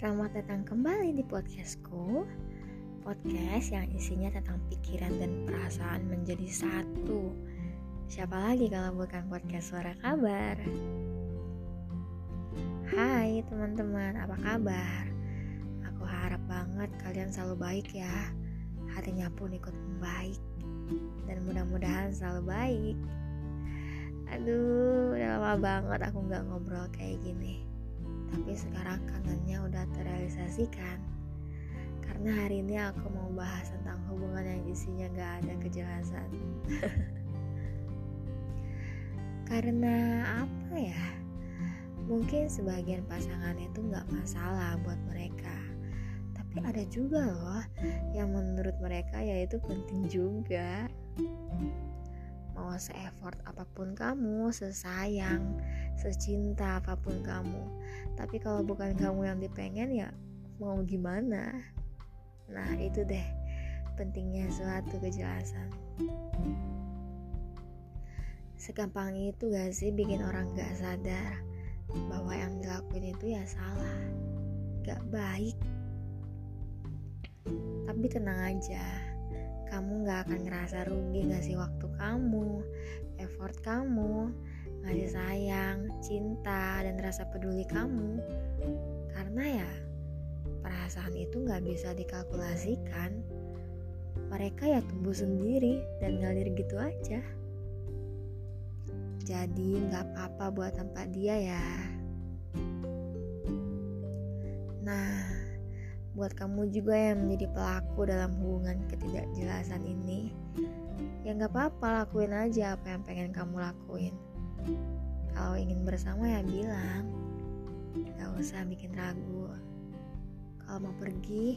Selamat datang kembali di podcastku. Podcast yang isinya tentang pikiran dan perasaan menjadi satu. Siapa lagi kalau bukan podcast suara kabar? Hai teman-teman, apa kabar? Aku harap banget kalian selalu baik ya. Hatinya pun ikut membaik Dan mudah-mudahan selalu baik. Aduh, udah lama banget aku gak ngobrol kayak gini tapi sekarang kangennya udah terrealisasikan. Karena hari ini aku mau bahas tentang hubungan yang isinya gak ada kejelasan. Karena apa ya? Mungkin sebagian pasangan itu gak masalah buat mereka. Tapi ada juga loh yang menurut mereka yaitu penting juga se-effort apa pun kamu, sesayang, secinta apa pun kamu. Tapi kalau bukan kamu yang dipengen ya mau gimana? Nah, itu deh pentingnya suatu kejelasan. Segampang itu gak sih bikin orang gak sadar bahwa yang dilakuin itu ya salah, gak baik. Tapi tenang aja, kamu gak akan ngerasa rugi ngasih waktu kamu, effort kamu, ngasih sayang, cinta, dan rasa peduli kamu. Karena ya, perasaan itu gak bisa dikalkulasikan. Mereka ya tumbuh sendiri dan ngalir gitu aja. Jadi gak apa-apa buat tempat dia ya. Buat kamu juga yang menjadi pelaku dalam hubungan ketidakjelasan ini. Ya nggak apa-apa lakuin aja apa yang pengen kamu lakuin. Kalau ingin bersama ya bilang. Gak usah bikin ragu. Kalau mau pergi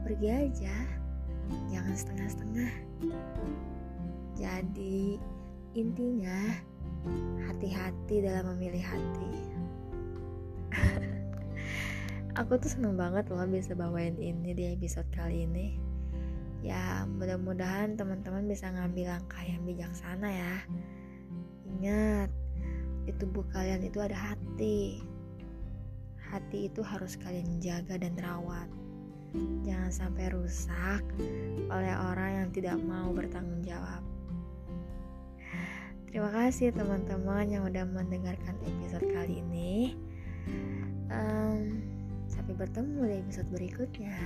pergi aja. Jangan setengah-setengah. Jadi intinya hati-hati dalam memilih hati aku tuh seneng banget loh bisa bawain ini di episode kali ini. Ya mudah-mudahan teman-teman bisa ngambil langkah yang bijaksana ya. Ingat di tubuh kalian itu ada hati. Hati itu harus kalian jaga dan rawat. Jangan sampai rusak oleh orang yang tidak mau bertanggung jawab. Terima kasih teman-teman yang udah mendengarkan episode kali ini bertemu di episode berikutnya.